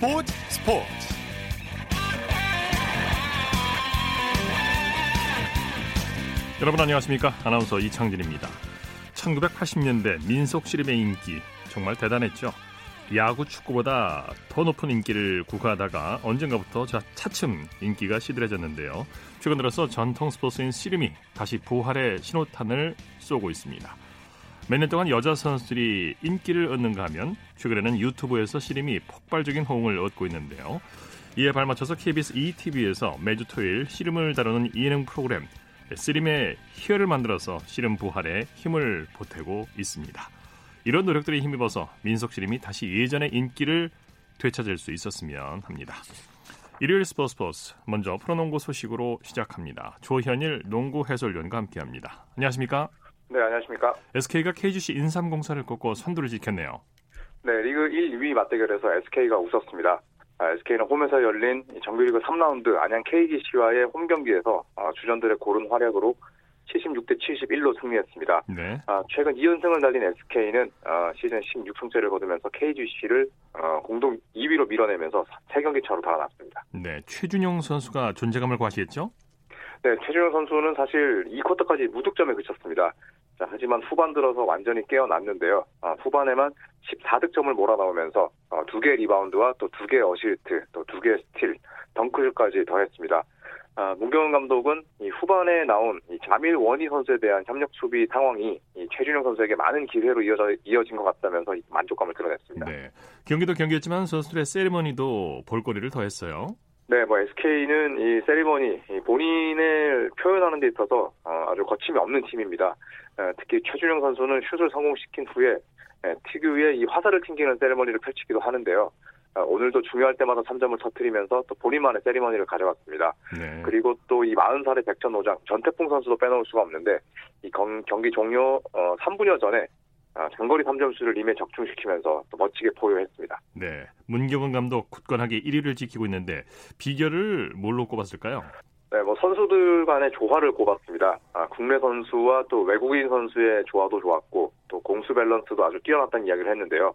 스포츠 스포츠. 여러분 안녕하십니까? 아나운서 이창진입니다. 1980년대 민속 씨름의 인기 정말 대단했죠. 야구 축구보다 더 높은 인기를 구가하다가 언젠가부터 차츰 인기가 시들해졌는데요. 최근 들어서 전통 스포츠인 씨름이 다시 부활의 신호탄을 쏘고 있습니다 몇 년 동안 여자 선수들이 인기를 얻는가 하면 최근에는 유튜브에서 씨름이 폭발적인 호응을 얻고 있는데요. 이에 발맞춰서 KBS ETV에서 매주 토요일 씨름을 다루는 예능 프로그램 씨름의 희열을 만들어서 씨름 부활에 힘을 보태고 있습니다. 이런 노력들이 힘입어서 민속 씨름이 다시 예전의 인기를 되찾을 수 있었으면 합니다. 일요일 스포츠 스포츠 먼저 프로농구 소식으로 시작합니다. 조현일 농구 해설위원과 함께합니다. 안녕하십니까? 네, 안녕하십니까. SK가 KGC 인삼공사를 꺾고 선두를 지켰네요. 네, 리그 1, 2위 맞대결에서 SK가 웃었습니다. SK는 홈에서 열린 정규리그 3라운드 안양 KGC와의 홈 경기에서 아, 주전들의 고른 활약으로 76대 71로 승리했습니다. 네. 아, 최근 2연승을 달린 SK는 아, 시즌 16승째를 거두면서 KGC를 어, 공동 2위로 밀어내면서 3경기 차로 달아났습니다. 네, 최준용 선수가 존재감을 과시했죠? 네, 최준용 선수는 사실 2쿼터까지 무득점에 그쳤습니다. 자, 하지만 후반 들어서 완전히 깨어났는데요. 아, 후반에만 14득점을 몰아넣으면서 어, 2개 리바운드와 또 2개 어시스트, 또 2개 스틸, 덩크까지 더했습니다. 아, 문경은 감독은 이 후반에 나온 이 자밀 워니 선수에 대한 협력 수비 상황이 이 최준용 선수에게 많은 기회로 이어져, 이어진 것 같다면서 만족감을 드러냈습니다. 네. 경기도 경기였지만 선수들의 세리머니도 볼거리를 더했어요. 네, 뭐 SK는 이 세리머니 본인을 표현하는 데 있어서 어, 아주 거침이 없는 팀입니다. 특히 최준영 선수는 슛을 성공시킨 후에 특유의 이 화살을 튕기는 세리머니를 펼치기도 하는데요. 어, 오늘도 중요할 때마다 3점을 터뜨리면서 또 본인만의 세리머니를 가져갔습니다. 네. 그리고 또 이 40살의 백천노장 전태풍 선수도 빼놓을 수가 없는데 이 경기 종료 3분여 어, 전에 아, 장거리 3점슛을 임에 적중시키면서 또 멋지게 포효했습니다. 네, 문경은 감독 굳건하게 1위를 지키고 있는데 비결을 뭘로 꼽았을까요? 네, 뭐 선수들 간의 조화를 꼽았습니다. 아, 국내 선수와 또 외국인 선수의 조화도 좋았고 또 공수 밸런스도 아주 뛰어났다는 이야기를 했는데요.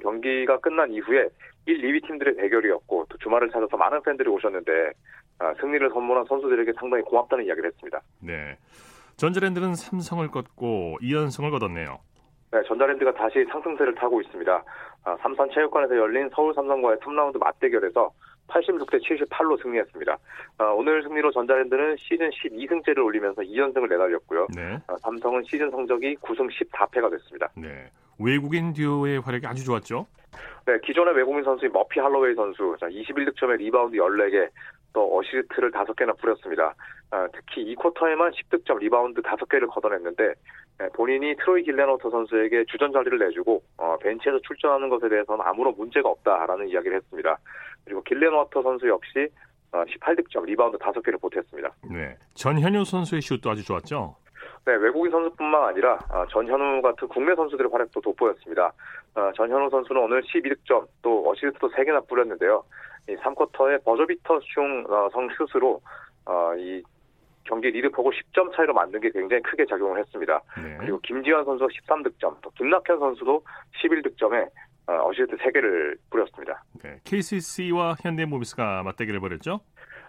경기가 끝난 이후에 1, 2위 팀들의 대결이었고 또 주말을 찾아서 많은 팬들이 오셨는데 아, 승리를 선물한 선수들에게 상당히 고맙다는 이야기를 했습니다. 네, 전자랜드는 삼성을 꺾고 2연승을 거뒀네요. 네, 전자랜드가 다시 상승세를 타고 있습니다. 아, 삼산체육관에서 열린 서울 삼성과의 3라운드 맞대결에서 86대 78로 승리했습니다. 아, 오늘 승리로 전자랜드는 시즌 12승째를 올리면서 2연승을 내달렸고요. 네. 아, 삼성은 시즌 성적이 9승 14패가 됐습니다. 네. 외국인 듀오의 활약이 아주 좋았죠? 네, 기존의 외국인 선수인 머피 할로웨이 선수, 자, 21득점에 리바운드 14개, 또 어시스트를 5개나 뿌렸습니다. 아, 특히 2쿼터에만 10득점, 리바운드 5개를 걷어냈는데 네, 본인이 트로이 길렌워터 선수에게 주전 자리를 내주고 어, 벤치에서 출전하는 것에 대해서는 아무런 문제가 없다라는 이야기를 했습니다. 그리고 길렌워터 선수 역시 어, 18득점, 리바운드 5개를 보탰습니다. 네, 전현우 선수의 슛도 아주 좋았죠. 네, 외국인 선수뿐만 아니라 어, 전현우 같은 국내 선수들의 활약도 돋보였습니다. 어, 전현우 선수는 오늘 12득점, 또 어시스트도 3개나 뿌렸는데요. 이 3쿼터에 버저비터 슛 어, 3점슛으로 어, 이 경기 리드폭을 10점 차이로 만든 게 굉장히 크게 작용을 했습니다. 네. 그리고 김지완 선수 13득점, 또 김낙현 선수도 11득점에 어, 어시스트 3개를 뿌렸습니다. 네. KCC와 현대모비스가 맞대결을 벌였죠?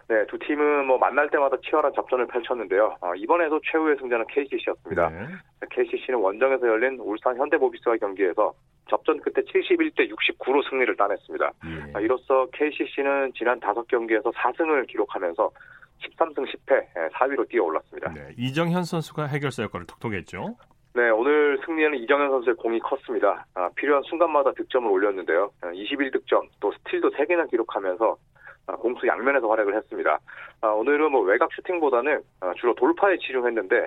네, 두 팀은 뭐 만날 때마다 치열한 접전을 펼쳤는데요. 어, 이번에도 최후의 승자는 KCC였습니다. 네. KCC는 원정에서 열린 울산 현대모비스와의 경기에서 접전 끝에 71대 69로 승리를 따냈습니다. 예. 아, 이로써 KCC는 지난 5경기에서 4승을 기록하면서 13승 10패 4위로 뛰어 올랐습니다. 네, 이정현 선수가 해결사 역할을 톡톡 했죠. 네, 오늘 승리에는 이정현 선수의 공이 컸습니다. 아, 필요한 순간마다 득점을 올렸는데요. 21득점, 아, 또 스틸도 3개나 기록하면서 아, 공수 양면에서 활약을 했습니다. 아, 오늘은 뭐 외곽 슈팅보다는 아, 주로 돌파에 치중했는데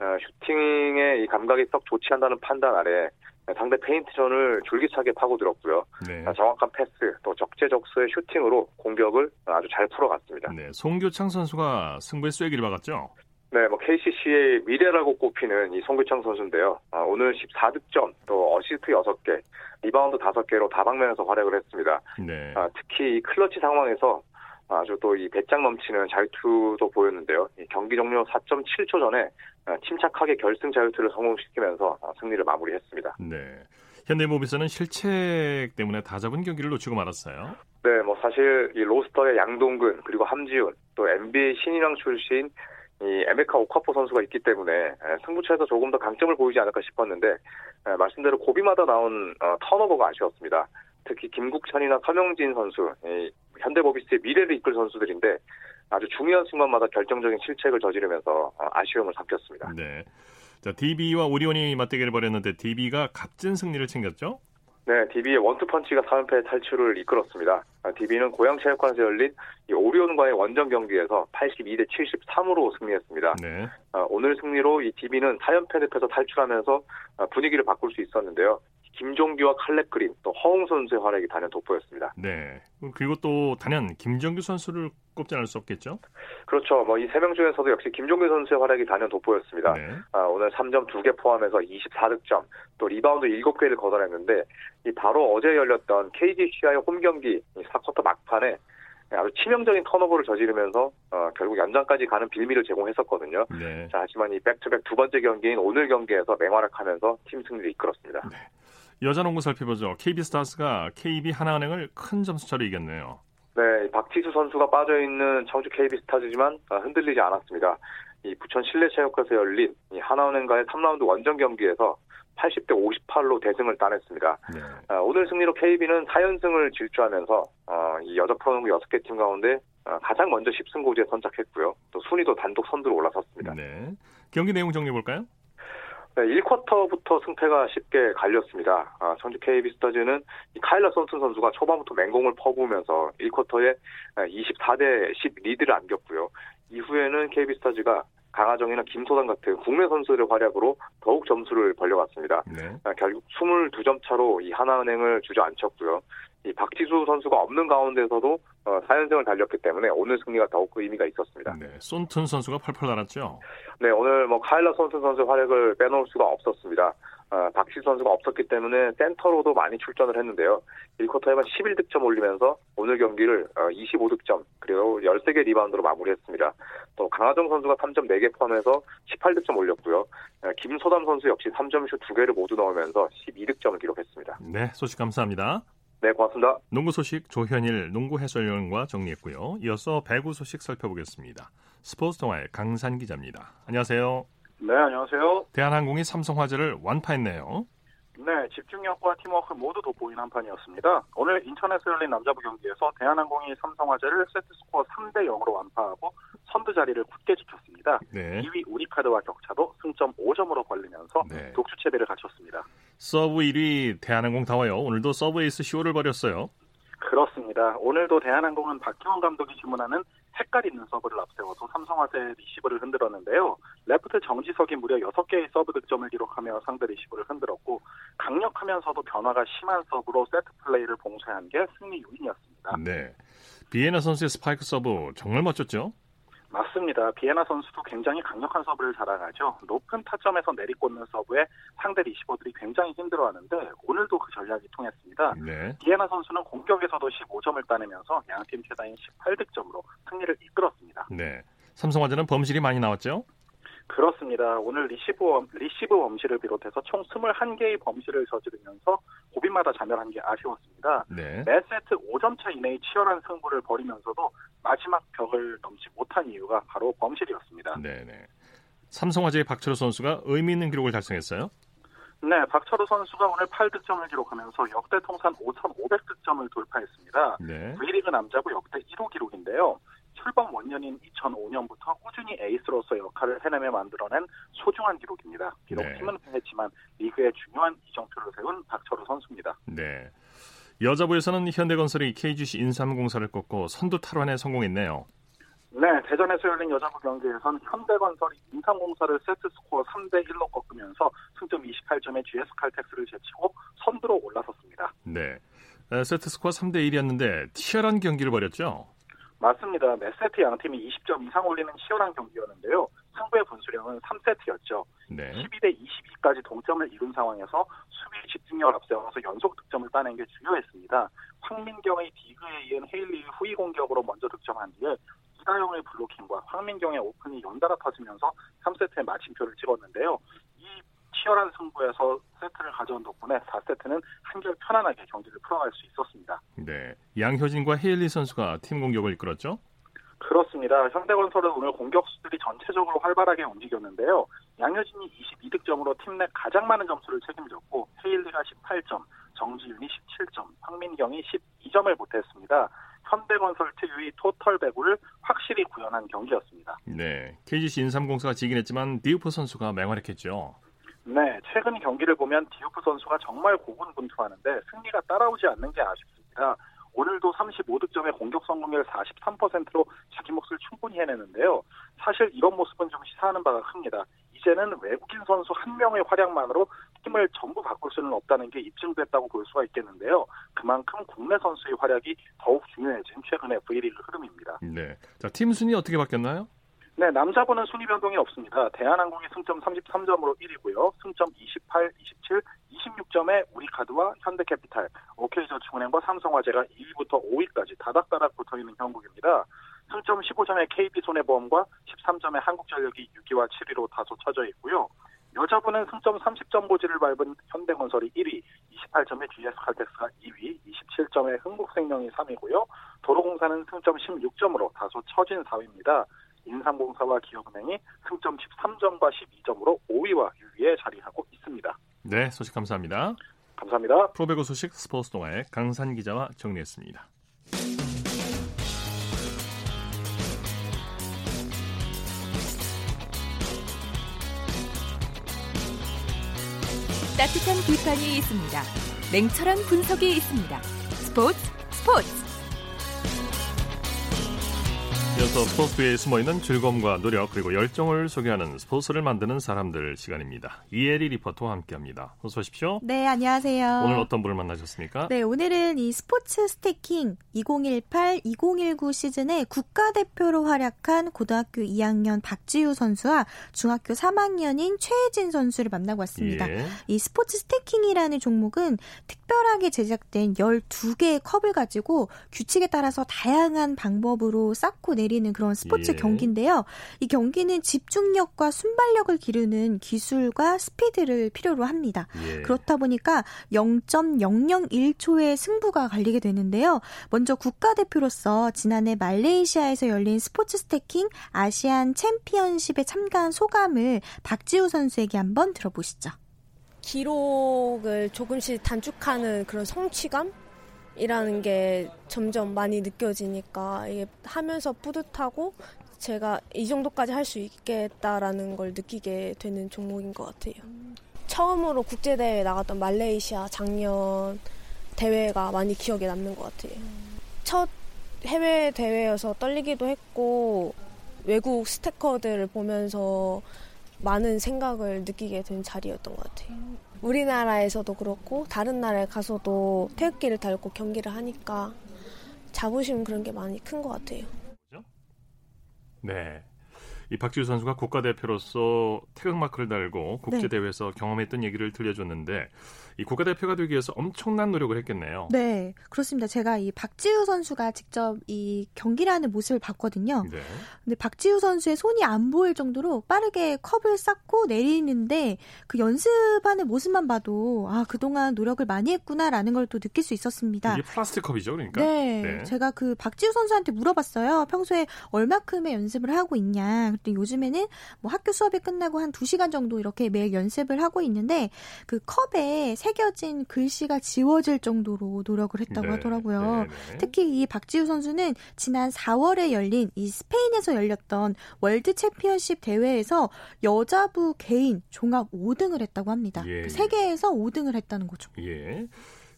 아, 슈팅의 이 감각이 썩 좋지 않다는 판단 아래 상대 페인트존을 줄기차게 파고들었고요. 네. 정확한 패스, 또 적재적소의 슈팅으로 공격을 아주 잘 풀어갔습니다. 네, 송교창 선수가 승부의 쐐기를 박았죠. 네, 뭐 KCC의 미래라고 꼽히는 이 송교창 선수인데요. 아, 오늘 14득점, 또 어시스트 6개, 리바운드 5개로 다방면에서 활약을 했습니다. 네. 아, 특히 이 클러치 상황에서 아주 또 이 배짱 넘치는 자유투도 보였는데요. 경기 종료 4.7초 전에 아, 침착하게 결승 자유투를 성공시키면서 아, 승리를 마무리했습니다. 네. 현대모비스는 실책 때문에 다 잡은 경기를 놓치고 말았어요. 네, 뭐 사실 이 로스터에 양동근 그리고 함지훈 또 NBA 신인왕 출신 이 에메카 오카포 선수가 있기 때문에 승부처에서 조금 더 강점을 보이지 않을까 싶었는데 말씀대로 고비마다 나온 어, 턴오버가 아쉬웠습니다. 특히 김국찬이나 서명진 선수, 현대모비스의 미래를 이끌 선수들인데 아주 중요한 순간마다 결정적인 실책을 저지르면서 어, 아쉬움을 삼켰습니다. 네. 자, DB와 오리온이 맞대결을 벌였는데 DB가 값진 승리를 챙겼죠? 네, DB의 원투펀치가 3연패 탈출을 이끌었습니다. DB는 아, 고양체육관에서 열린 오리온과의 원정 경기에서 82대 73으로 승리했습니다. 네. 아, 오늘 승리로 이 DB는 4연패 늪에서 탈출하면서 아, 분위기를 바꿀 수 있었는데요. 김종규와 칼렙 그린 또 허웅 선수의 활약이 단연 돋보였습니다. 네. 그리고 또 단연 김종규 선수를 꼽지 않을 수 없겠죠? 그렇죠. 뭐 이 세 명 중에서도 역시 김종규 선수의 활약이 단연 돋보였습니다. 네. 아, 오늘 3점 2개 포함해서 24득점, 또 리바운드 7개를 거둬냈는데 이 바로 어제 열렸던 KGC와의 홈 경기 4쿼터 막판에 아주 치명적인 턴오버를 저지르면서 어, 결국 연장까지 가는 빌미를 제공했었거든요. 네. 자, 하지만 이 back-to-back 두 번째 경기인 오늘 경기에서 맹활약하면서 팀 승리를 이끌었습니다. 네. 여자 농구 살펴보죠. KB스타즈가 KEB 하나은행을 큰 점수차로 이겼네요. 네, 박지수 선수가 빠져 있는 청주 KB스타즈지만 어, 흔들리지 않았습니다. 이 부천 실내체육관에서 열린 이 하나은행과의 3라운드 원정 경기에서 80대 58로 대승을 따냈습니다. 네. 어, 오늘 승리로 KB는 4연승을 질주하면서 어, 이 여자 프로농구 6개 팀 가운데 어, 가장 먼저 10승 고지에 선착했고요. 또 순위도 단독 선두로 올라섰습니다. 네. 경기 내용 정리해 볼까요? 네, 1쿼터부터 승패가 쉽게 갈렸습니다. 아, 청주 KB스타즈는 카일라 선슨 선수가 초반부터 맹공을 퍼부으면서 1쿼터에 24대 10 리드를 안겼고요. 이후에는 KB스타즈가 강하정이나 김소담 같은 국내 선수들의 활약으로 더욱 점수를 벌려갔습니다. 네. 아, 결국 22점 차로 이 하나은행을 주저앉혔고요. 이 박지수 선수가 없는 가운데서도 어, 4연승을 달렸기 때문에 오늘 승리가 더욱 의미가 있었습니다. 네, 손튼 선수가 펄펄 날았죠. 네, 오늘 뭐 카일라 손튼 선수 활약을 빼놓을 수가 없었습니다. 어, 박지수 선수가 없었기 때문에 센터로도 많이 출전을 했는데요. 1쿼터에만 11득점 올리면서 오늘 경기를 어, 25득점 그리고 13개 리바운드로 마무리했습니다. 또 강하정 선수가 3점 4개 포함해서 18득점 올렸고요. 어, 김소담 선수 역시 3점슛 2개를 모두 넣으면서 12득점을 기록했습니다. 네, 소식 감사합니다. 네, 고맙습니다. 농구 소식 조현일 농구 해설위원과 정리했고요. 이어서 배구 소식 살펴보겠습니다. 스포츠 동아의 강산 기자입니다. 안녕하세요. 네, 안녕하세요. 대한항공이 삼성화재를 완파했네요. 네, 집중력과 팀워크 모두 돋보인 한 판이었습니다. 오늘 인천에서 열린 남자부 경기에서 대한항공이 삼성화재를 세트스코어 3대 0으로 완파하고 선두 자리를 굳게 지켰습니다. 네. 2위 우리카드와 격차도 승점 5점으로 벌리면서 네. 독주 체제를 갖췄습니다. 서브 1위 대한항공다워요. 오늘도 서브 에이스 쇼를 벌였어요. 그렇습니다. 오늘도 대한항공은 박기원 감독이 주문하는 색깔 있는 서브를 앞세워서 삼성화재 리시브를 흔들었는데요. 레프트 정지석이 무려 6개의 서브 득점을 기록하며 상대 리시브를 흔들었고 강력하면서도 변화가 심한 서브로 세트 플레이를 봉쇄한 게 승리 요인이었습니다. 네. 비예나 선수의 스파이크 서브 정말 멋졌죠? 맞습니다. 비예나 선수도 굉장히 강력한 서브를 자랑하죠. 높은 타점에서 내리꽂는 서브에 상대 리시버들이 굉장히 힘들어하는데 오늘도 그 전략이 통했습니다. 네. 비예나 선수는 공격에서도 15점을 따내면서 양팀 최다인 18득점으로 승리를 이끌었습니다. 네. 삼성화재는 범실이 많이 나왔죠? 그렇습니다. 오늘 리시브, 리시브 범실을 비롯해서 총 21개의 범실을 저지르면서 고비마다 자멸한 게 아쉬웠습니다. 네. 매 세트 5점 차 이내의 치열한 승부를 벌이면서도 마지막 벽을 넘지 못한 이유가 바로 범실이었습니다. 네네. 삼성화재의 박철호 선수가 의미 있는 기록을 달성했어요? 네, 박철호 선수가 오늘 8득점을 기록하면서 역대 통산 5,500득점을 돌파했습니다. 네. V리그 남자부 역대 1호 기록인데요. 출범 원년인 2005년부터 꾸준히 에이스로서 역할을 해내며 만들어낸 소중한 기록입니다. 비록 네. 팀은 패했지만 리그에 중요한 이정표를 세운 박철우 선수입니다. 네. 여자부에서는 현대건설이 KGC 인삼공사를 꺾고 선두 탈환에 성공했네요. 네, 대전에서 열린 여자부 경기에선 현대건설이 인삼공사를 세트 스코어 3대 1로 꺾으면서 승점 28점의 GS 칼텍스를 제치고 선두로 올라섰습니다. 네. 세트 스코어 3대 1이었는데 치열한 경기를 벌였죠. 맞습니다. 매 세트 양팀이 20점 이상 올리는 치열한 경기였는데요. 승부의 분수령은 3세트였죠. 네. 12대 22까지 동점을 이룬 상황에서 수비 집중력을 앞세워서 연속 득점을 따낸 게 중요했습니다. 황민경의 디그에 이은 헤일리의 후위 공격으로 먼저 득점한 뒤에 이다영의 블로킹과 황민경의 오픈이 연달아 터지면서 3세트의 마침표를 찍었는데요. 이 치열한 승부에서 세트를 가져온 덕분에 4세트는 한결 편안하게 경기를 풀어갈 수 있었습니다. 네, 양효진과 헤일리 선수가 팀 공격을 이끌었죠? 그렇습니다. 현대건설은 오늘 공격수들이 전체적으로 활발하게 움직였는데요. 양효진이 22득점으로 팀 내 가장 많은 점수를 책임졌고 헤일리가 18점, 정지윤이 17점, 황민경이 12점을 보탰습니다. 현대건설 특유의 토털 배구를 확실히 구현한 경기였습니다. 네, KGC 인삼공사가 지긴 했지만 디우프 선수가 맹활약했죠. 네, 최근 경기를 보면 디우프 선수가 정말 고군분투하는데 승리가 따라오지 않는 게 아쉽습니다. 오늘도 35득점의 공격 성공률 43%로 자기 몫을 충분히 해내는데요. 사실 이런 모습은 좀 시사하는 바가 큽니다. 이제는 외국인 선수 한 명의 활약만으로 팀을 전부 바꿀 수는 없다는 게 입증됐다고 볼 수가 있겠는데요. 그만큼 국내 선수의 활약이 더욱 중요해진 최근의 V리그 흐름입니다. 네. 자, 팀 순위 어떻게 바뀌었나요? 네, 남자분은 순위 변동이 없습니다. 대한항공이 승점 33점으로 1위고요. 승점 28, 27, 26점에 우리카드와 현대캐피탈, OK저축은행과 삼성화재가 2위부터 5위까지 다닥다닥 붙어있는 형국입니다. 승점 15점의 KB손해보험과 13점의 한국전력이 6위와 7위로 다소 처져 있고요. 여자분은 승점 30점 고지를 밟은 현대건설이 1위, 28점의 GS칼텍스가 2위, 27점의 흥국생명이 3위고요. 도로공사는 승점 16점으로 다소 처진 4위입니다. 인삼공사와 기업은행이 승점 13점과 12점으로 5위와 6위에 자리하고 있습니다. 네, 소식 감사합니다. 감사합니다. 프로배구 소식 스포츠 동아의 강산 기자와 정리했습니다. 따뜻한 비판이 있습니다. 냉철한 분석이 있습니다. 스포츠 스포츠 이어서 스포츠 에 숨어있는 즐거움과 노력 그리고 열정을 소개하는 스포츠를 만드는 사람들 시간입니다. 이혜리 리포터와 함께합니다. 어서 오십시오. 네, 안녕하세요. 오늘 어떤 분을 만나셨습니까? 네, 오늘은 이 스포츠 스태킹 2018-2019 시즌에 국가대표로 활약한 고등학교 2학년 박지우 선수와 중학교 3학년인 최혜진 선수를 만나고 왔습니다. 예. 이 스포츠 스태킹이라는 종목은 특별하게 제작된 12개의 컵을 가지고 규칙에 따라서 다양한 방법으로 쌓고 내리 내리는 그런 스포츠 예. 경기인데요. 이 경기는 집중력과 순발력을 기르는 기술과 스피드를 필요로 합니다. 예. 그렇다 보니까 0.001초의 승부가 갈리게 되는데요. 먼저 국가대표로서 지난해 말레이시아에서 열린 스포츠 스태킹 아시안 챔피언십에 참가한 소감을 박지우 선수에게 한번 들어보시죠. 기록을 조금씩 단축하는 그런 성취감? 이라는 게 점점 많이 느껴지니까 이게 하면서 뿌듯하고 제가 이 정도까지 할 수 있겠다라는 걸 느끼게 되는 종목인 것 같아요. 처음으로 국제대회 나갔던 말레이시아 작년 대회가 많이 기억에 남는 것 같아요. 첫 해외 대회여서 떨리기도 했고 외국 스태커들을 보면서 많은 생각을 느끼게 된 자리였던 것 같아요. 우리나라에서도 그렇고 다른 나라에 가서도 태극기를 달고 경기를 하니까 자부심 그런 게 많이 큰 것 같아요. 네. 이 박지우 선수가 국가대표로서 태극마크를 달고 국제대회에서 네. 경험했던 얘기를 들려줬는데 이 국가대표가 되기 위해서 엄청난 노력을 했겠네요. 네, 그렇습니다. 제가 이 박지우 선수가 직접 이 경기라는 모습을 봤거든요. 네. 근데 박지우 선수의 손이 안 보일 정도로 빠르게 컵을 쌓고 내리는데 그 연습하는 모습만 봐도 아 그동안 노력을 많이 했구나라는 걸 또 느낄 수 있었습니다. 이게 플라스틱 컵이죠, 그러니까. 네, 네. 제가 그 박지우 선수한테 물어봤어요. 평소에 얼마큼의 연습을 하고 있냐. 그랬더니 요즘에는 뭐 학교 수업이 끝나고 한 2시간 정도 이렇게 매일 연습을 하고 있는데 그 컵에 새겨진 글씨가 지워질 정도로 노력을 했다고 네, 하더라고요. 네, 네. 특히 이 박지우 선수는 지난 4월에 열린 이 스페인에서 열렸던 월드 챔피언십 대회에서 여자부 개인 종합 5등을 했다고 합니다. 예, 그 세계에서 5등을 했다는 거죠. 예.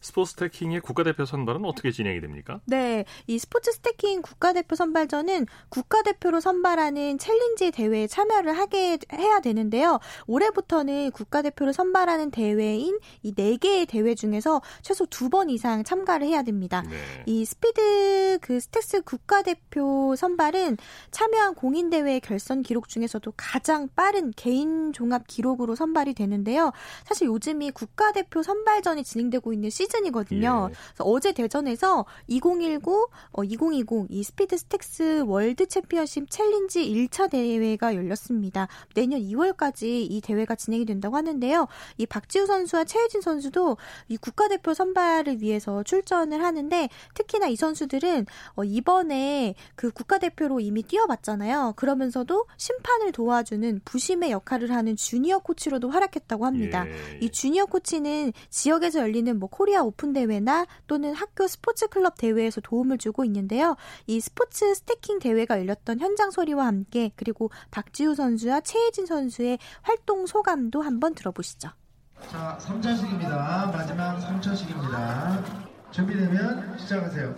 스포츠 스태킹의 국가대표 선발은 어떻게 진행이 됩니까? 네, 이 스포츠 스태킹 국가대표 선발전은 국가대표로 선발하는 챌린지 대회에 참여를 하게 해야 되는데요. 올해부터는 국가대표를 선발하는 대회인 이 4개의 대회 중에서 최소 두 번 이상 참가를 해야 됩니다. 네. 이 스피드 그 스택스 국가대표 선발은 참여한 공인 대회 결선 기록 중에서도 가장 빠른 개인 종합 기록으로 선발이 되는데요. 사실 요즘이 국가대표 선발전이 진행되고 있는 시즌 시즌이거든요. 예. 그래서 어제 대전에서 2019, 어, 2020 이 스피드 스택스 월드 챔피언십 챌린지 1차 대회가 열렸습니다. 내년 2월까지 이 대회가 진행이 된다고 하는데요. 이 박지우 선수와 최혜진 선수도 이 국가대표 선발을 위해서 출전을 하는데 특히나 이 선수들은 어, 이번에 그 국가대표로 이미 뛰어봤잖아요. 그러면서도 심판을 도와주는 부심의 역할을 하는 주니어 코치로도 활약했다고 합니다. 예. 이 주니어 코치는 지역에서 열리는 뭐 코리아 오픈 대회나 또는 학교 스포츠 클럽 대회에서 도움을 주고 있는데요. 이 스포츠 스태킹 대회가 열렸던 현장 소리와 함께 그리고 박지우 선수와 최혜진 선수의 활동 소감도 한번 들어보시죠. 자, 3차식입니다. 마지막 3차식입니다. 준비되면 시작하세요.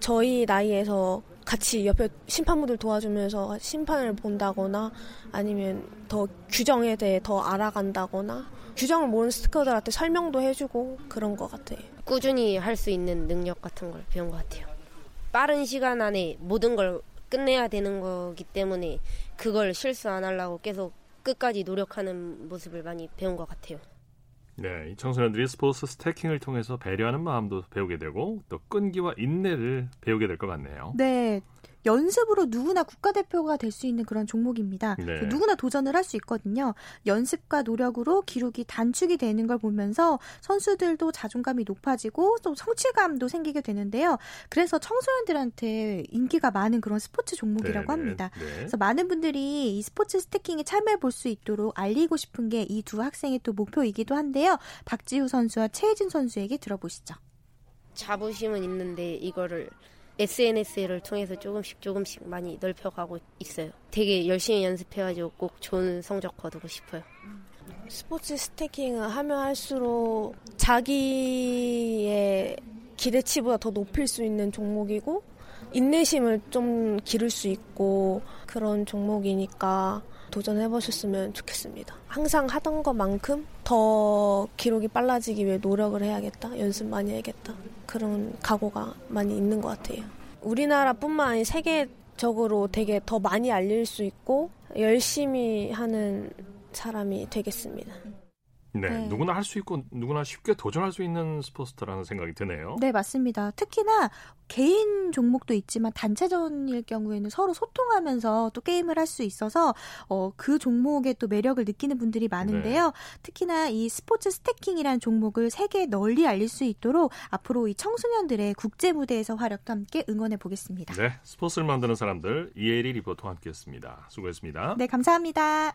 저희 나이에서 같이 옆에 심판분들 도와주면서 심판을 본다거나 아니면 더 규정에 대해 더 알아간다거나 규정을 모르는 스티커들한테 설명도 해주고 그런 것 같아요. 꾸준히 할 수 있는 능력 같은 걸 배운 것 같아요. 빠른 시간 안에 모든 걸 끝내야 되는 거기 때문에 그걸 실수 안 하려고 계속 끝까지 노력하는 모습을 많이 배운 것 같아요. 네, 이 청소년들이 스포츠 스태킹을 통해서 배려하는 마음도 배우게 되고 또 끈기와 인내를 배우게 될 것 같네요. 네, 연습으로 누구나 국가대표가 될 수 있는 그런 종목입니다. 네. 그 누구나 도전을 할 수 있거든요. 연습과 노력으로 기록이 단축이 되는 걸 보면서 선수들도 자존감이 높아지고 또 성취감도 생기게 되는데요. 그래서 청소년들한테 인기가 많은 그런 스포츠 종목이라고 네네. 합니다. 네. 그래서 많은 분들이 이 스포츠 스태킹에 참여해 볼 수 있도록 알리고 싶은 게 이 두 학생의 또 목표이기도 한데요. 박지우 선수와 최혜진 선수에게 들어보시죠. 자부심은 있는데 이거를 SNS를 통해서 조금씩 조금씩 많이 넓혀가고 있어요. 되게 열심히 연습해가지고 꼭 좋은 성적 거두고 싶어요. 스포츠 스태킹을 하면 할수록 자기의 기대치보다 더 높일 수 있는 종목이고 인내심을 좀 기를 수 있고 그런 종목이니까 도전해 보셨으면 좋겠습니다. 항상 하던 것만큼 더 기록이 빨라지기 위해 노력을 해야겠다. 연습 많이 해야겠다. 그런 각오가 많이 있는 것 같아요. 우리나라뿐만 아니라 세계적으로 되게 더 많이 알릴 수 있고 열심히 하는 사람이 되겠습니다. 네, 네. 누구나 할 수 있고 누구나 쉽게 도전할 수 있는 스포츠라는 생각이 드네요. 네, 맞습니다. 특히나 개인 종목도 있지만 단체전일 경우에는 서로 소통하면서 또 게임을 할 수 있어서 어, 그 종목의 또 매력을 느끼는 분들이 많은데요. 네. 특히나 이 스포츠 스태킹이라는 종목을 세계에 널리 알릴 수 있도록 앞으로 이 청소년들의 국제 무대에서 활약도 함께 응원해 보겠습니다. 네, 스포츠를 만드는 사람들 이혜리 리포터와 함께했습니다. 수고했습니다. 네, 감사합니다.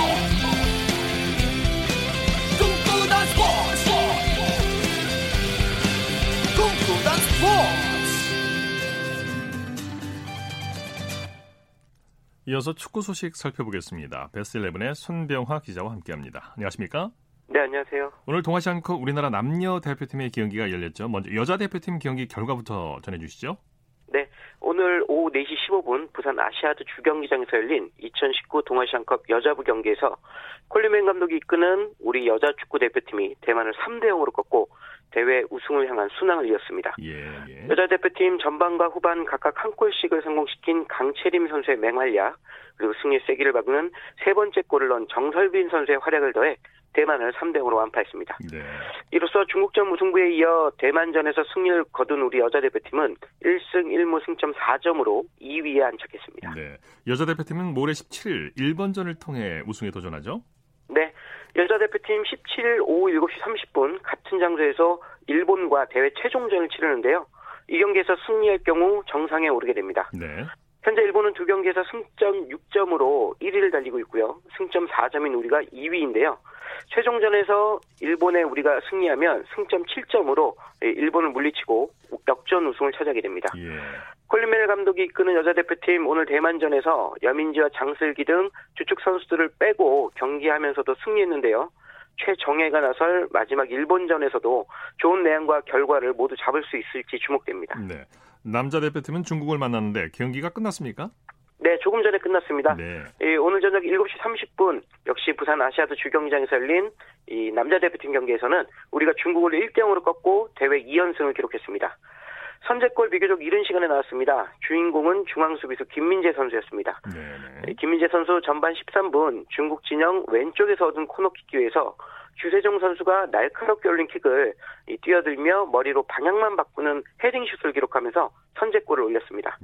이어서 축구 소식 살펴보겠습니다. 베스트 11의 손병화 기자와 함께합니다. 안녕하십니까? 네, 안녕하세요. 오늘 동아시안컵 우리나라 남녀 대표팀의 경기가 열렸죠. 먼저 여자 대표팀 경기 결과부터 전해주시죠. 네, 오늘 오후 4시 15분 부산 아시아드 주경기장에서 열린 2019 동아시안컵 여자부 경기에서 콜리맨 감독이 이끄는 우리 여자 축구 대표팀이 대만을 3대 0으로 꺾고 대회 우승을 향한 순항을 이었습니다. 예, 예. 여자 대표팀 전반과 후반 각각 한 골씩을 성공시킨 강채림 선수의 맹활약 그리고 승리의 세기를 바꾸는 세 번째 골을 넣은 정설빈 선수의 활약을 더해 대만을 3대 0으로 완파했습니다. 네. 이로써 중국전 무승부에 이어 대만전에서 승리를 거둔 우리 여자 대표팀은 1승 1무 승점 4점으로 2위에 안착했습니다. 네. 여자 대표팀은 모레 17일 일본전을 통해 우승에 도전하죠? 네. 여자 대표팀 17일 오후 7시 30분 같은 장소에서 일본과 대회 최종전을 치르는데요. 이 경기에서 승리할 경우 정상에 오르게 됩니다. 네. 현재 일본은 두 경기에서 승점 6점으로 1위를 달리고 있고요. 승점 4점인 우리가 2위인데요. 최종전에서 일본에 우리가 승리하면 승점 7점으로 일본을 물리치고 역전 우승을 차지하게 됩니다. 예. 콜린멜 감독이 이끄는 여자 대표팀 오늘 대만전에서 여민지와 장슬기 등 주축 선수들을 빼고 경기하면서도 승리했는데요. 최정예가 나설 마지막 일본전에서도 좋은 내용과 결과를 모두 잡을 수 있을지 주목됩니다. 네. 남자 대표팀은 중국을 만났는데 경기가 끝났습니까? 네, 조금 전에 끝났습니다. 네. 예, 오늘 저녁 7시 30분 역시 부산 아시아드 주경기장에서 열린 이 남자 대표팀 경기에서는 우리가 중국을 1대 0으로 꺾고 대회 2연승을 기록했습니다. 선제골 비교적 이른 시간에 나왔습니다. 주인공은 중앙 수비수 김민재 선수였습니다. 네네. 김민재 선수 전반 13분 중국 진영 왼쪽에서 얻은 코너킥 기회에서 주세종 선수가 날카롭게 올린 킥을 뛰어들며 머리로 방향만 바꾸는 헤딩 슛을 기록하면서 선제골을 올렸습니다.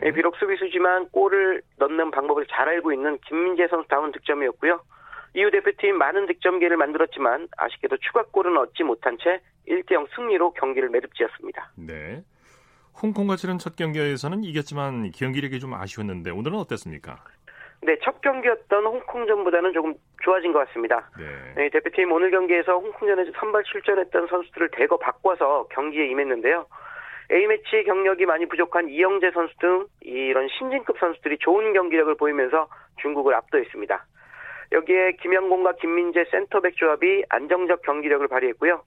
네. 비록 수비수지만 골을 넣는 방법을 잘 알고 있는 김민재 선수다운 득점이었고요. 이후 대표팀 많은 득점 기회를 만들었지만 아쉽게도 추가골은 얻지 못한 채 1대0 승리로 경기를 매듭지었습니다. 네. 홍콩과 치른 첫 경기에서는 이겼지만 경기력이 좀 아쉬웠는데 오늘은 어땠습니까? 네, 첫 경기였던 홍콩전보다는 조금 좋아진 것 같습니다. 네. 네, 대표팀 오늘 경기에서 홍콩전에서 선발 출전했던 선수들을 대거 바꿔서 경기에 임했는데요. A매치 경력이 많이 부족한 이영재 선수 등 이런 신진급 선수들이 좋은 경기력을 보이면서 중국을 압도했습니다. 여기에 김영곤과 김민재 센터백 조합이 안정적 경기력을 발휘했고요.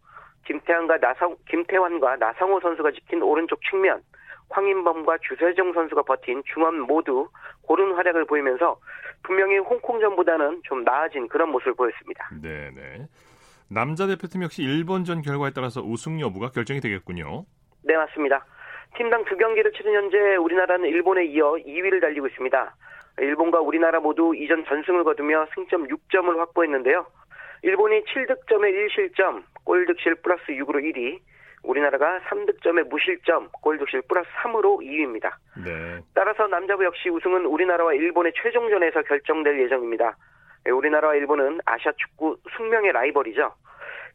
김태환과 나성 김태환과 나성호 선수가 지킨 오른쪽 측면, 황인범과 주세정 선수가 버틴 중원 모두 고른 활약을 보이면서 분명히 홍콩전보다는 좀 나아진 그런 모습을 보였습니다. 네 네. 남자 대표팀 역시 일본전 결과에 따라서 우승 여부가 결정이 되겠군요. 네 맞습니다. 팀당 두 경기를 치른 현재 우리나라는 일본에 이어 2위를 달리고 있습니다. 일본과 우리나라 모두 이전 전승을 거두며 승점 6점을 확보했는데요. 일본이 7득점에 1실점, 골득실 플러스 6으로 1위, 우리나라가 3득점에 무실점, 골득실 플러스 3으로 2위입니다. 네. 따라서 남자부 역시 우승은 우리나라와 일본의 최종전에서 결정될 예정입니다. 네, 우리나라와 일본은 아시아 축구 숙명의 라이벌이죠.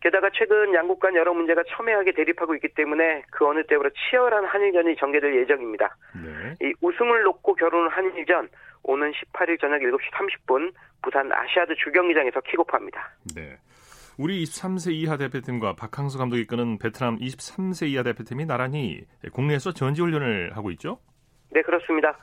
게다가 최근 양국 간 여러 문제가 첨예하게 대립하고 있기 때문에 그 어느 때보다 치열한 한일전이 전개될 예정입니다. 네. 이 우승을 놓고 겨루는 한일전 오는 18일 저녁 7시 30분 부산 아시아드 주경기장에서 킥오프합니다. 네. 우리 23세 이하 대표팀과 박항수 감독이 이끄는 베트남 23세 이하 대표팀이 나란히 국내에서 전지훈련을 하고 있죠? 네, 그렇습니다.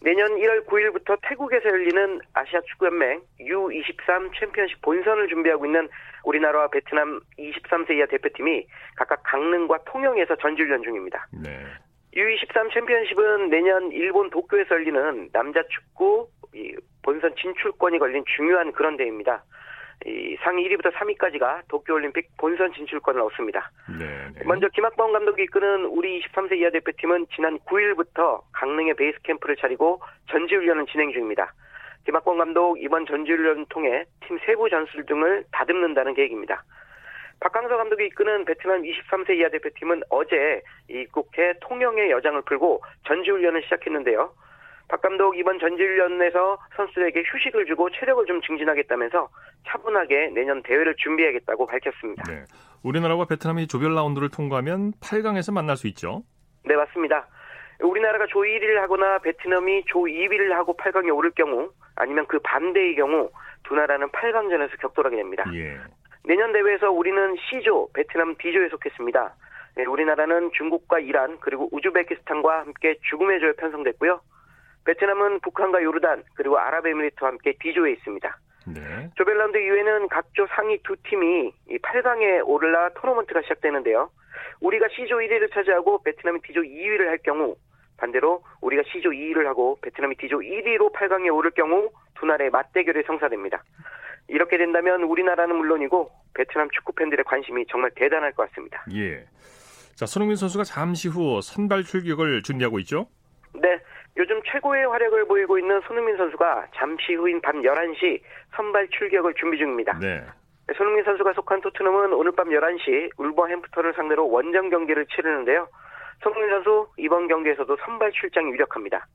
내년 1월 9일부터 태국에서 열리는 아시아 축구연맹 U23 챔피언십 본선을 준비하고 있는 우리나라와 베트남 23세 이하 대표팀이 각각 강릉과 통영에서 전지훈련 중입니다. 네. U23 챔피언십은 내년 일본 도쿄에서 열리는 남자 축구 본선 진출권이 걸린 중요한 그런 대회입니다. 이 상위 1위부터 3위까지가 도쿄올림픽 본선 진출권을 얻습니다. 네, 네. 먼저 김학범 감독이 이끄는 우리 23세 이하 대표팀은 지난 9일부터 강릉에 베이스 캠프를 차리고 전지훈련을 진행 중입니다. 김학범 감독 이번 전지훈련을 통해 팀 세부 전술 등을 다듬는다는 계획입니다. 박강서 감독이 이끄는 베트남 23세 이하 대표팀은 어제 입국해 통영의 여장을 풀고 전지훈련을 시작했는데요. 박 감독 이번 전지훈련에서 선수들에게 휴식을 주고 체력을 좀 증진하겠다면서 차분하게 내년 대회를 준비하겠다고 밝혔습니다. 네. 우리나라와 베트남이 조별 라운드를 통과하면 8강에서 만날 수 있죠? 네, 맞습니다. 우리나라가 조 1위를 하거나 베트남이 조 2위를 하고 8강에 오를 경우 아니면 그 반대의 경우 두 나라는 8강전에서 격돌하게 됩니다. 예. 내년 대회에서 우리는 C조, 베트남 D조에 속했습니다. 네, 우리나라는 중국과 이란 그리고 우즈베키스탄과 함께 죽음의 조에 편성됐고요. 베트남은 북한과 요르단 그리고 아랍에미리트와 함께 D조에 있습니다. 네. 조별라운드 이후에는 각조 상위 두 팀이 8강에 오르라 토너먼트가 시작되는데요. 우리가 C조 1위를 차지하고 베트남이 D조 2위를 할 경우 반대로 우리가 C조 2위를 하고 베트남이 D조 1위로 8강에 오를 경우 두 나라의 맞대결이 성사됩니다. 이렇게 된다면 우리나라는 물론이고 베트남 축구 팬들의 관심이 정말 대단할 것 같습니다. 예. 자, 손흥민 선수가 잠시 후 선발 출격을 준비하고 있죠? 네. 요즘 최고의 활약을 보이고 있는 손흥민 선수가 잠시 후인 밤 11시 선발 출격을 준비 중입니다. 네. 손흥민 선수가 속한 토트넘은 오늘 밤 11시 울버햄프턴을 상대로 원정 경기를 치르는데요. 손흥민 선수 이번 경기에서도 선발 출장이 유력합니다.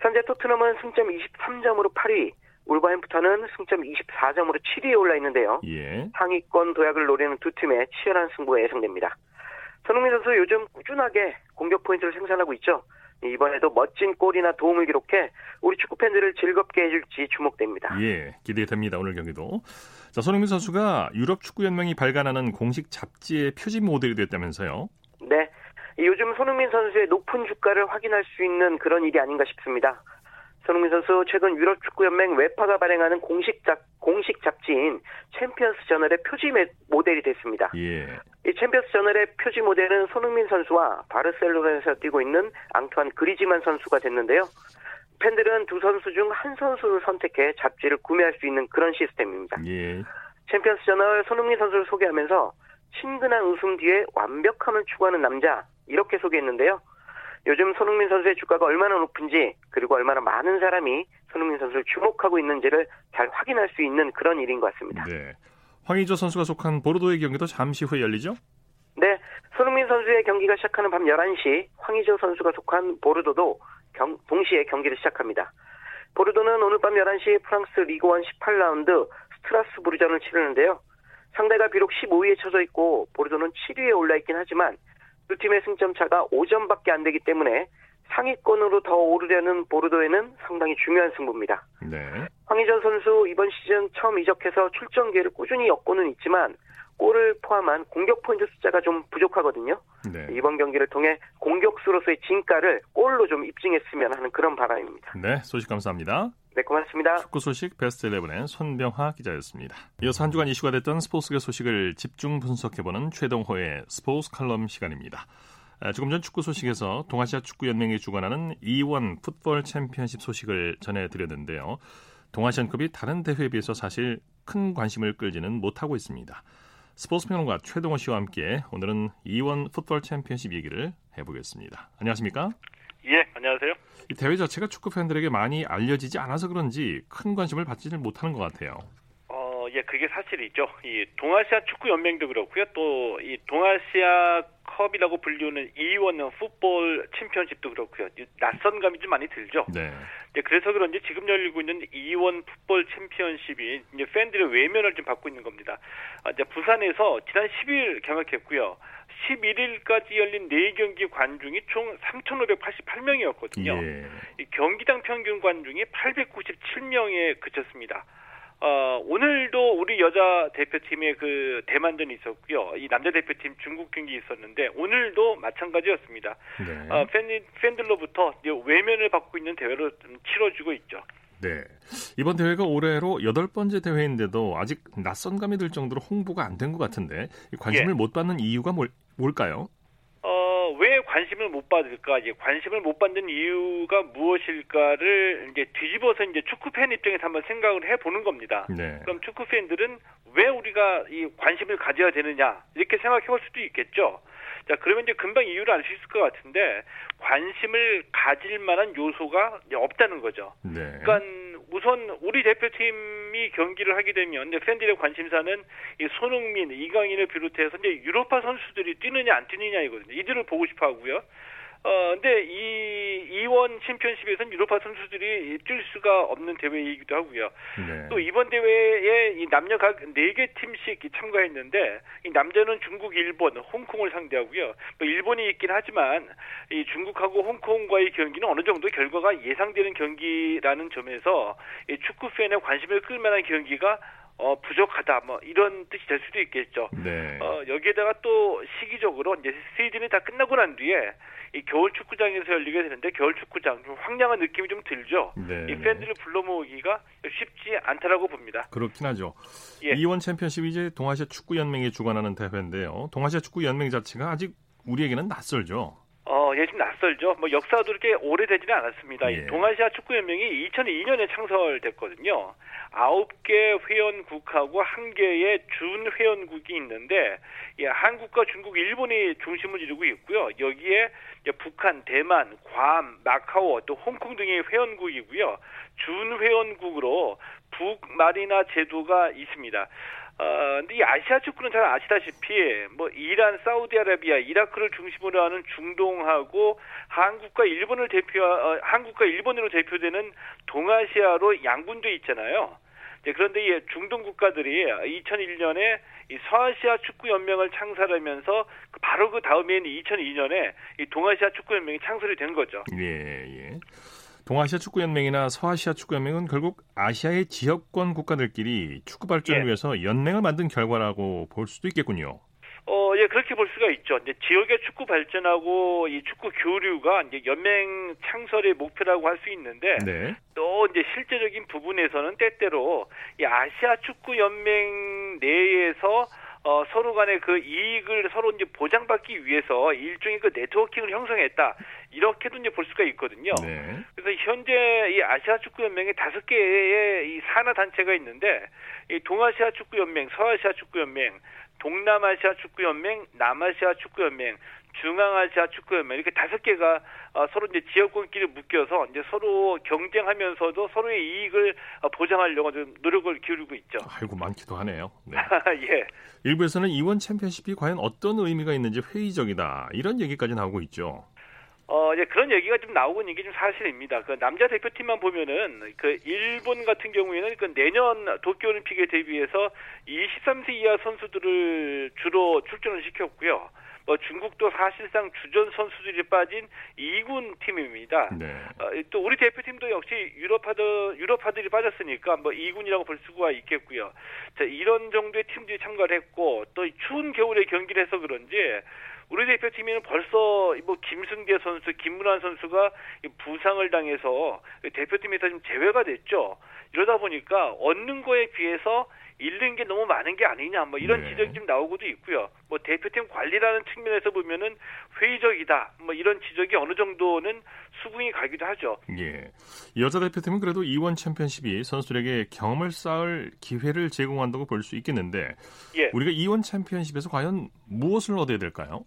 현재 토트넘은 승점 23점으로 8위, 울버햄프턴은 승점 24점으로 7위에 올라 있는데요. 예. 상위권 도약을 노리는 두 팀의 치열한 승부가 예상됩니다. 손흥민 선수 요즘 꾸준하게 공격 포인트를 생산하고 있죠. 이번에도 멋진 골이나 도움을 기록해 우리 축구 팬들을 즐겁게 해줄지 주목됩니다. 예, 기대됩니다. 오늘 경기도. 자, 손흥민 선수가 유럽 축구 연맹이 발간하는 공식 잡지의 표지 모델이 됐다면서요? 네. 요즘 손흥민 선수의 높은 주가를 확인할 수 있는 그런 일이 아닌가 싶습니다. 손흥민 선수 최근 유럽 축구 연맹 UEFA가 발행하는 공식 잡 공식 잡지인 챔피언스 저널의 표지 모델이 됐습니다. 예. 이 챔피언스 저널의 표지 모델은 손흥민 선수와 바르셀로나에서 뛰고 있는 앙투안 그리즈만 선수가 됐는데요. 팬들은 두 선수 중 한 선수를 선택해 잡지를 구매할 수 있는 그런 시스템입니다. 예. 챔피언스 저널 손흥민 선수를 소개하면서 친근한 웃음 뒤에 완벽함을 추구하는 남자 이렇게 소개했는데요. 요즘 손흥민 선수의 주가가 얼마나 높은지 그리고 얼마나 많은 사람이 손흥민 선수를 주목하고 있는지를 잘 확인할 수 있는 그런 일인 것 같습니다. 네. 황의조 선수가 속한 보르도의 경기도 잠시 후에 열리죠? 네. 손흥민 선수의 경기가 시작하는 밤 11시 황의조 선수가 속한 보르도도 경, 동시에 경기를 시작합니다. 보르도는 오늘 밤 11시 프랑스 리그1 18라운드 스트라스부르전을 치르는데요. 상대가 비록 15위에 처져 있고 보르도는 7위에 올라 있긴 하지만 두 팀의 승점 차가 5점밖에 안 되기 때문에 상위권으로 더 오르려는 보르도에는 상당히 중요한 승부입니다. 네. 황희전 선수 이번 시즌 처음 이적해서 출전 기회를 꾸준히 얻고는 있지만 골을 포함한 공격 포인트 숫자가 좀 부족하거든요. 네. 이번 경기를 통해 공격수로서의 진가를 골로 좀 입증했으면 하는 그런 바람입니다. 네, 소식 감사합니다. 네, 고맙습니다. 축구 소식 베스트 11의 손병하 기자였습니다. 이어서 한 주간 이슈가 됐던 스포츠계 소식을 집중 분석해보는 최동호의 스포츠 칼럼 시간입니다. 조금 전 축구 소식에서 동아시아 축구연맹이 주관하는 E1 풋볼 챔피언십 소식을 전해드렸는데요. 동아시안급이 다른 대회에 비해서 사실 큰 관심을 끌지는 못하고 있습니다. 스포츠 평론가 최동호 씨와 함께 오늘은 E1 풋볼 챔피언십 얘기를 해보겠습니다. 안녕하십니까? 예, 안녕하세요. 이 대회 자체가 축구 팬들에게 많이 알려지지 않아서 그런지 큰 관심을 받지는 못하는 것 같아요. 어, 예, 그게 사실이죠. 이 동아시아 축구 연맹도 그렇고요. 또 이 동아시아 컵이라고 불리우는 E1 풋볼 챔피언십도 그렇고요. 낯선 감이 좀 많이 들죠. 네. 네, 그래서 그런지 지금 열리고 있는 E1 풋볼 챔피언십이 이제 팬들의 외면을 좀 받고 있는 겁니다. 아, 이제 부산에서 지난 10일 개막했고요. 11일까지 열린 4경기 관중이 총 3,588명이었거든요. 예. 경기당 평균 관중이 897명에 그쳤습니다. 어, 오늘도 우리 여자 대표팀의 그 대만전이 있었고요. 이 남자 대표팀 중국 경기 있었는데 오늘도 마찬가지였습니다. 네. 어, 팬, 팬들로부터 외면을 받고 있는 대회로 치러지고 있죠. 네. 이번 대회가 올해로 여덟 번째 대회인데도 아직 낯선 감이 들 정도로 홍보가 안 된 것 같은데 관심을 예. 못 받는 이유가 뭘, 뭘까요? 왜 관심을 못 받을까? 이제 관심을 못 받는 이유가 무엇일까를 이제 뒤집어서 이제 축구 팬 입장에서 한번 생각을 해 보는 겁니다. 네. 그럼 축구 팬들은 왜 우리가 이 관심을 가져야 되느냐 이렇게 생각해 볼 수도 있겠죠. 자, 그러면 이제 금방 이유를 알 수 있을 것 같은데 관심을 가질 만한 요소가 없다는 거죠. 네. 그러니까 우선 우리 대표팀이 경기를 하게 되면 팬들의 관심사는 이 손흥민, 이강인을 비롯해서 이제 유로파 선수들이 뛰느냐 안 뛰느냐이거든요. 이들을 보고 싶어 하고요. 어, 근데 이 이원 챔피언십에서는 유로파 선수들이 뛸 수가 없는 대회이기도 하고요. 네. 또 이번 대회에 이 남녀 각 4개 팀씩 참가했는데 이 남자는 중국, 일본, 홍콩을 상대하고요. 뭐 일본이 있긴 하지만 이 중국하고 홍콩과의 경기는 어느 정도 결과가 예상되는 경기라는 점에서 이 축구 팬의 관심을 끌 만한 경기가 어, 부족하다, 뭐, 이런 뜻이 될 수도 있겠죠. 네. 어, 여기에다가 또 시기적으로 이제 시즌이 다 끝나고 난 뒤에 이 겨울 축구장에서 열리게 되는데 겨울 축구장 좀 황량한 느낌이 좀 들죠. 네. 이 팬들을 불러 모으기가 쉽지 않다라고 봅니다. 그렇긴 하죠. 예. 이원 챔피언십이 이제 동아시아 축구 연맹이 주관하는 대회인데요. 동아시아 축구 연맹 자체가 아직 우리에게는 낯설죠. 어, 예, 좀 낯설죠. 뭐 역사도 이렇게 오래되지는 않았습니다. 예. 동아시아 축구연맹이 2002년에 창설됐거든요. 아홉 개 회원국하고 한 개의 준 회원국이 있는데, 예, 한국과 중국, 일본이 중심을 이루고 있고요. 여기에 북한, 대만, 괌, 마카오, 또 홍콩 등의 회원국이고요. 준 회원국으로 북마리나 제도가 있습니다. 어, 근데 이 아시아 축구는 잘 아시다시피 뭐 이란, 사우디아라비아, 이라크를 중심으로 하는 중동하고 한국과 일본을 대표 어, 한국과 일본으로 대표되는 동아시아로 양분돼 있잖아요. 네, 그런데 이 중동 국가들이 2001년에 이 서아시아 축구 연맹을 창설하면서 바로 그 다음에는 2002년에 이 동아시아 축구 연맹이 창설이 된 거죠. 예, 예. 동아시아 축구연맹이나 서아시아 축구연맹은 결국 아시아의 지역권 국가들끼리 축구 발전을 예. 위해서 연맹을 만든 결과라고 볼 수도 있겠군요. 어, 예, 그렇게 볼 수가 있죠. 이제 지역의 축구 발전하고 이 축구 교류가 이제 연맹 창설의 목표라고 할 수 있는데 네. 또 이제 실제적인 부분에서는 때때로 이 아시아 축구 연맹 내에서 어, 서로 간의 그 이익을 서로 이제 보장받기 위해서 일종의 그 네트워킹을 형성했다. 이렇게도 이제 볼 수가 있거든요. 네. 그래서 현재 이 아시아 축구 연맹에 다섯 개의 이 산하 단체가 있는데 이 동아시아 축구 연맹, 서아시아 축구 연맹, 동남아시아 축구 연맹, 남아시아 축구 연맹, 중앙아시아 축구연맹 이렇게 다섯 개가 어, 서로 이제 지역권끼리 묶여서 이제 서로 경쟁하면서도 서로의 이익을 어, 보장하려고 좀 노력을 기울이고 있죠. 아이고 많기도 하네요. 네. 예. 일부에서는 이원 챔피언십이 과연 어떤 의미가 있는지 회의적이다 이런 얘기까지 나오고 있죠. 어, 이제 그런 얘기가 좀 나오고 있는 게 좀 사실입니다. 그 남자 대표팀만 보면은 그 일본 같은 경우에는 그 내년 도쿄올림픽에 대비해서 23세 이하 선수들을 주로 출전을 시켰고요. 뭐 중국도 사실상 주전 선수들이 빠진 2군 팀입니다. 네. 어, 또 우리 대표팀도 역시 유럽파들 유럽파들이 빠졌으니까 뭐 2군이라고 볼 수가 있겠고요. 자, 이런 정도의 팀들이 참가를 했고 또 추운 겨울에 경기를 해서 그런지 우리 대표팀에는 벌써 뭐 김승재 선수, 김문환 선수가 부상을 당해서 대표팀에서 좀 제외가 됐죠. 이러다 보니까 얻는 거에 비해서 잃는 게 너무 많은 게 아니냐 뭐 이런 네. 지적이 좀 나오고도 있고요. 뭐 대표팀 관리라는 측면에서 보면은 회의적이다. 뭐 이런 지적이 어느 정도는 수긍이 가기도 하죠. 예. 여자 대표팀은 그래도 이원 챔피언십이 선수들에게 경험을 쌓을 기회를 제공한다고 볼 수 있겠는데 예. 우리가 이원 챔피언십에서 과연 무엇을 얻어야 될까요?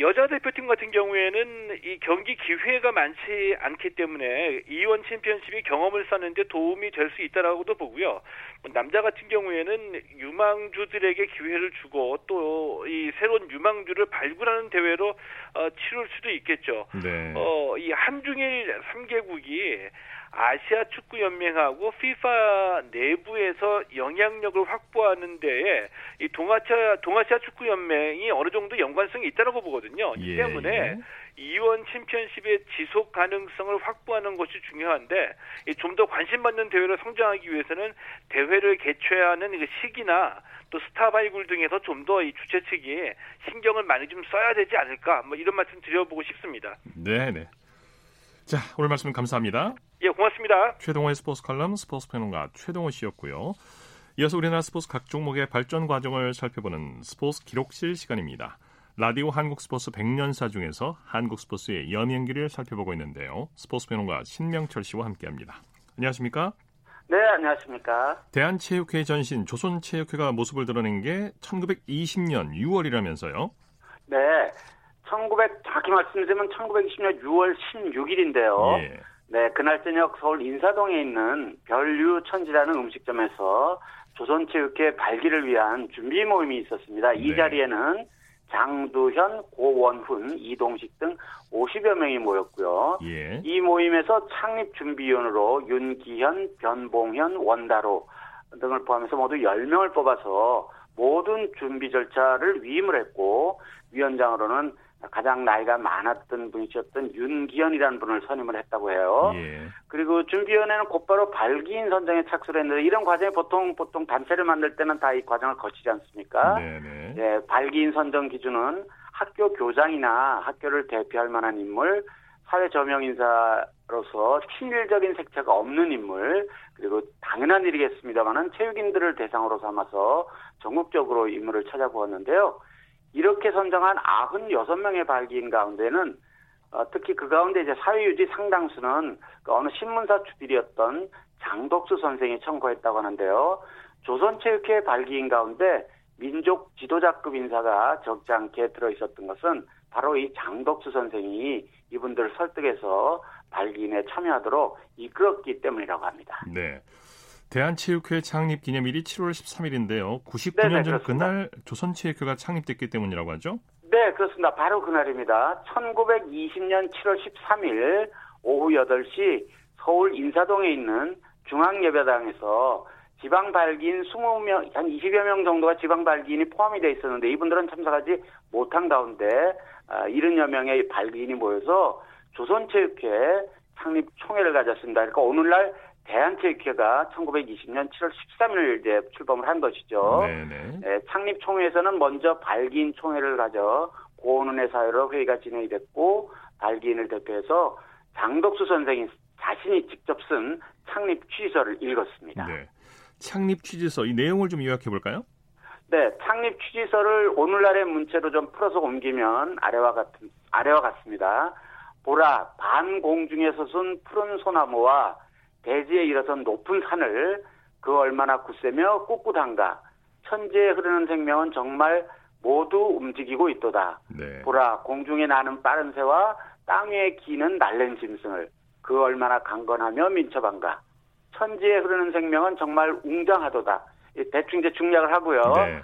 여자 대표팀 같은 경우에는 이 경기 기회가 많지 않기 때문에 이원 챔피언십이 경험을 쌓는데 도움이 될 수 있다라고도 보고요. 뭐 남자 같은 경우에는 유망주들에게 기회를 주고 또 이 새로운 유망주를 발굴하는 대회로 어, 치룰 수도 있겠죠. 네. 어, 이 한중일 3개국이 아시아 축구 연맹하고 FIFA 내부에서 영향력을 확보하는 데에 이 동아시아 동아시아 축구 연맹이 어느 정도 연관성이 있다고 보거든요. 이 예, 때문에 예. 이원 챔피언십의 지속 가능성을 확보하는 것이 중요한데 좀 더 관심 받는 대회로 성장하기 위해서는 대회를 개최하는 그 시기나 또 스타 발굴 등에서 좀 더 이 주최 측이 신경을 많이 좀 써야 되지 않을까 뭐 이런 말씀 드려보고 싶습니다. 네, 네. 자, 오늘 말씀 감사합니다. 예, 고맙습니다. 최동호의 스포츠 칼럼 스포츠 평론가 최동호 씨였고요. 이어서 우리나라 스포츠 각 종목의 발전 과정을 살펴보는 스포츠 기록실 시간입니다. 라디오 한국 스포츠 100년사 중에서 한국 스포츠의 여명기를 살펴보고 있는데요. 스포츠 평론가 신명철 씨와 함께합니다. 안녕하십니까? 네, 안녕하십니까? 대한체육회 전신 조선체육회가 모습을 드러낸 게 1920년 6월이라면서요? 네, 1900 정확히 말씀드리면 1920년 6월 16일인데요. 예. 네, 그날 저녁 서울 인사동에 있는 별류 천지라는 음식점에서 조선체육회 발기를 위한 준비 모임이 있었습니다. 네. 이 자리에는 장두현, 고원훈, 이동식 등 50여 명이 모였고요. 예. 이 모임에서 창립 준비위원으로 윤기현, 변봉현, 원다로 등을 포함해서 모두 10명을 뽑아서 모든 준비 절차를 위임을 했고 위원장으로는 가장 나이가 많았던 분이셨던 윤기현이라는 분을 선임을 했다고 해요. 예. 그리고 준비위원회는 곧바로 발기인 선정에 착수를 했는데 이런 과정에 보통 보통 단체를 만들 때는 다 이 과정을 거치지 않습니까? 네네. 예, 발기인 선정 기준은 학교 교장이나 학교를 대표할 만한 인물, 사회 저명 인사로서 친일적인 색채가 없는 인물, 그리고 당연한 일이겠습니다만은 체육인들을 대상으로 삼아서 전국적으로 인물을 찾아보았는데요. 이렇게 선정한 96명의 발기인 가운데는 어, 특히 그 가운데 이제 사회유지 상당수는 그 어느 신문사 주필이었던 장덕수 선생이 청구했다고 하는데요. 조선체육회 발기인 가운데 민족 지도자급 인사가 적지 않게 들어 있었던 것은 바로 이 장덕수 선생이 이분들을 설득해서 발기인에 참여하도록 이끌었기 때문이라고 합니다. 네. 대한체육회 창립 기념일이 7월 13일인데요. 99년 전 그날 조선체육회가 창립됐기 때문이라고 하죠? 네, 그렇습니다. 바로 그날입니다. 1920년 7월 13일 오후 8시 서울 인사동에 있는 중앙예배당에서 지방 발기인 20명, 한 20여 명 정도가 지방 발기인이 포함이 돼 있었는데 이분들은 참석하지 못한 가운데 70여 아, 명의 발기인이 모여서 조선체육회 창립 총회를 가졌습니다. 그러니까 오늘날 대한체육회가 1920년 7월 13일 이제 출범을 한 것이죠. 네네. 네, 창립 총회에서는 먼저 발기인 총회를 가져 고은의 사회로 회의가 진행이 됐고 발기인을 대표해서 장덕수 선생이 자신이 직접 쓴 창립 취지서를 읽었습니다. 네. 창립 취지서 이 내용을 좀 요약해 볼까요? 네, 창립 취지서를 오늘날의 문체로 좀 풀어서 옮기면 아래와 같은 아래와 같습니다. 보라 반공중에 솟은 푸른 소나무와 대지에 일어선 높은 산을 그 얼마나 굳세며 꿋꿋한가. 천지에 흐르는 생명은 정말 모두 움직이고 있도다. 네. 보라 공중에 나는 빠른 새와 땅 위에 기는 날랜 짐승을 그 얼마나 강건하며 민첩한가. 천지에 흐르는 생명은 정말 웅장하도다. 대충 이제 중략을 하고요. 네.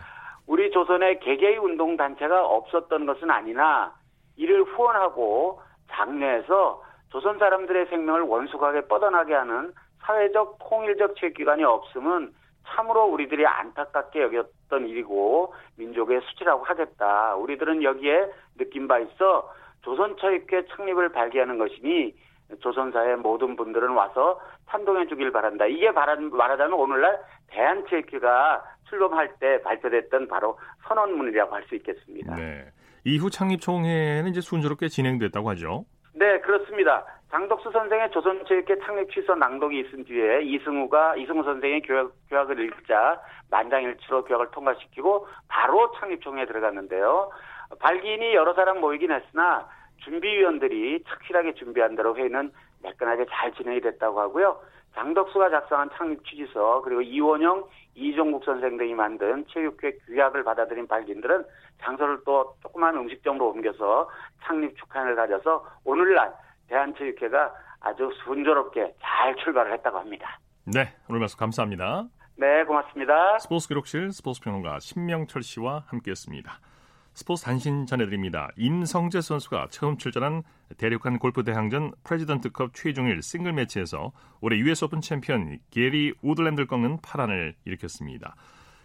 우리 조선의 개개의 운동 단체가 없었던 것은 아니나 이를 후원하고 장래에서 조선 사람들의 생명을 원숙하게 뻗어나게 하는 사회적 통일적 체육기관이 없음은 참으로 우리들이 안타깝게 여겼던 일이고 민족의 수치라고 하겠다. 우리들은 여기에 느낀 바 있어 조선체육회 창립을 발기하는 것이니 조선사의 모든 분들은 와서 찬동해 주길 바란다. 이게 말하자면 오늘날 대한체육회가 출범할 때 발표됐던 바로 선언문이라고 할 수 있겠습니다. 네. 이후 창립 총회는 이제 순조롭게 진행됐다고 하죠. 네, 그렇습니다. 장덕수 선생의 조선체육회 창립 취서 낭독이 있은 뒤에 이승우가 이승우 선생의 교약, 교약을 읽자 만장일치로 교약을 통과시키고 바로 창립 총회에 들어갔는데요. 발기인이 여러 사람 모이긴 했으나 준비위원들이 착실하게 준비한 대로 회의는 매끈하게 잘 진행이 됐다고 하고요. 장덕수가 작성한 창립 취지서 그리고 이원영, 이종국 선생 등이 만든 체육회 규약을 받아들인 발기인들은 장소를 또 조그만 음식점으로 옮겨서 창립 축하를 가져서 오늘날 대한체육회가 아주 순조롭게 잘 출발을 했다고 합니다. 네, 오늘 말씀 감사합니다. 네, 고맙습니다. 스포츠 기록실 스포츠 평론가 신명철 씨와 함께했습니다. 스포츠 단신 전해드립니다. 임성재 선수가 처음 출전한 대륙간 골프 대항전 프레지던트컵 최종일 싱글 매치에서 올해 US 오픈 챔피언 게리 우드랜드를 꺾는 파란을 일으켰습니다.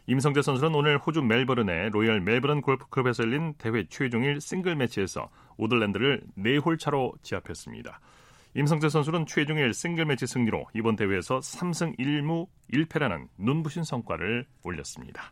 임성재 선수는 오늘 호주 멜버른의 로열 멜버른 골프클럽에서 열린 대회 최종일 싱글 매치에서 우드랜드를 4홀 차로 제압했습니다. 임성재 선수는 최종일 싱글 매치 승리로 이번 대회에서 3승 1무 1패라는 눈부신 성과를 올렸습니다.